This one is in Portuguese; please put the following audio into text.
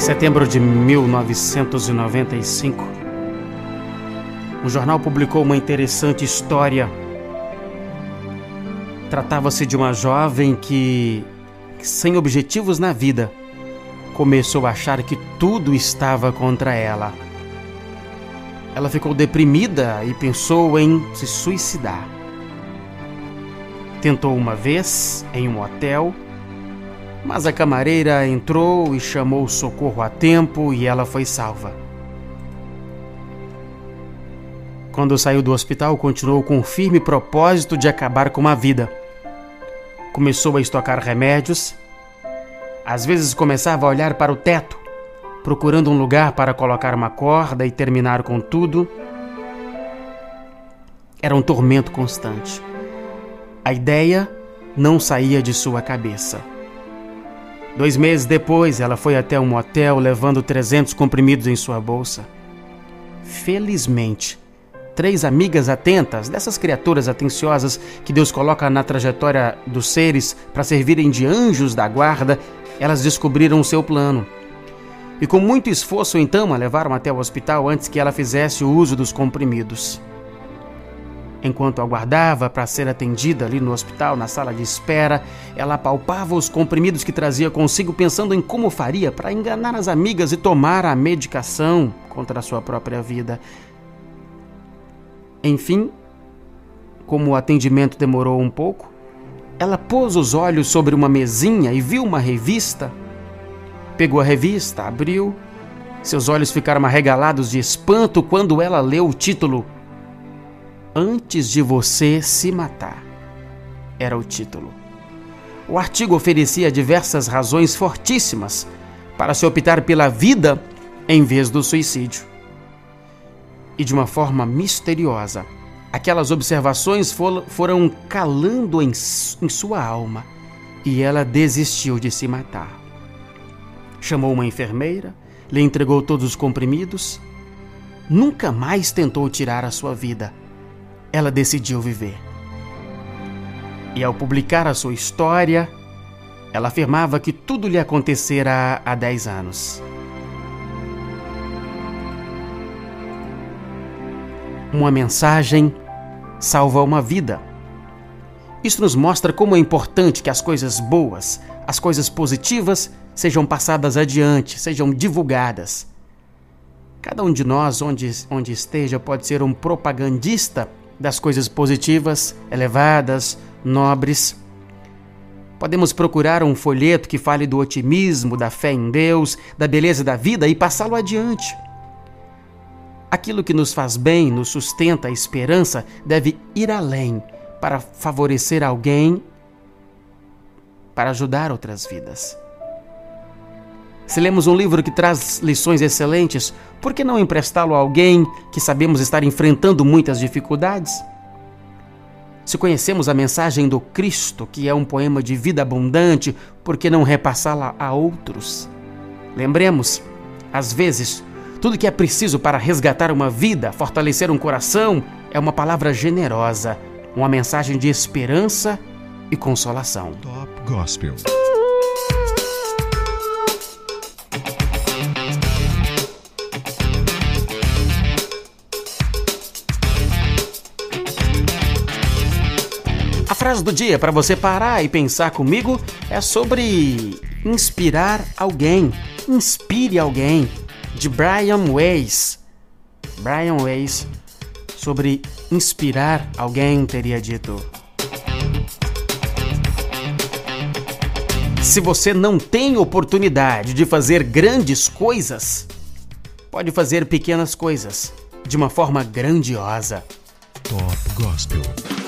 setembro de 1995, um jornal publicou uma interessante história. Tratava-se de uma jovem que, sem objetivos na vida, começou a achar que tudo estava contra ela. Ela ficou deprimida e pensou em se suicidar. Tentou uma vez em um hotel mas a camareira entrou e chamou socorro a tempo e ela foi salva. Quando saiu do hospital, continuou com o firme propósito de acabar com a vida. Começou a estocar remédios. Às vezes começava a olhar para o teto, procurando um lugar para colocar uma corda e terminar com tudo. Era um tormento constante. A ideia não saía de sua cabeça. Dois meses depois, ela foi até um motel levando 300 comprimidos em sua bolsa. Felizmente, três amigas atentas, dessas criaturas atenciosas que Deus coloca na trajetória dos seres para servirem de anjos da guarda, elas descobriram o seu plano. E com muito esforço, então, a levaram até o hospital antes que ela fizesse o uso dos comprimidos. Enquanto aguardava para ser atendida ali no hospital, na sala de espera, ela palpava os comprimidos que trazia consigo, pensando em como faria para enganar as amigas e tomar a medicação contra a sua própria vida. Enfim, como o atendimento demorou um pouco, ela pôs os olhos sobre uma mesinha e viu uma revista. Pegou a revista, abriu. Seus olhos ficaram arregalados de espanto quando ela leu o título Antes de você se matar. Era o título. O artigo oferecia diversas razões fortíssimas para se optar pela vida em vez do suicídio. E de uma forma misteriosa, aquelas observações for, foram calando em sua alma e ela desistiu de se matar. Chamou uma enfermeira, lhe entregou todos os comprimidos, nunca mais tentou tirar a sua vida ela decidiu viver. E ao publicar a sua história, ela afirmava que tudo lhe acontecera há 10 anos. Uma mensagem salva uma vida. Isso nos mostra como é importante que as coisas boas, as coisas positivas, sejam passadas adiante, sejam divulgadas. Cada um de nós, onde, onde esteja, pode ser um propagandista das coisas positivas, elevadas, nobres. Podemos procurar um folheto que fale do otimismo, da fé em Deus, da beleza da vida e passá-lo adiante. Aquilo que nos faz bem, nos sustenta a esperança, deve ir além para favorecer alguém, para ajudar outras vidas. Se lemos um livro que traz lições excelentes, por que não emprestá-lo a alguém que sabemos estar enfrentando muitas dificuldades? Se conhecemos a mensagem do Cristo, que é um poema de vida abundante, por que não repassá-la a outros? Lembremos, às vezes, tudo que é preciso para resgatar uma vida, fortalecer um coração, é uma palavra generosa, uma mensagem de esperança e consolação. Top Gospel. Frase do dia para você parar e pensar comigo é sobre inspirar alguém. Inspire alguém. De Brian Weiss. Brian Weiss sobre inspirar alguém teria dito. Se você não tem oportunidade de fazer grandes coisas, pode fazer pequenas coisas de uma forma grandiosa. Top Gospel.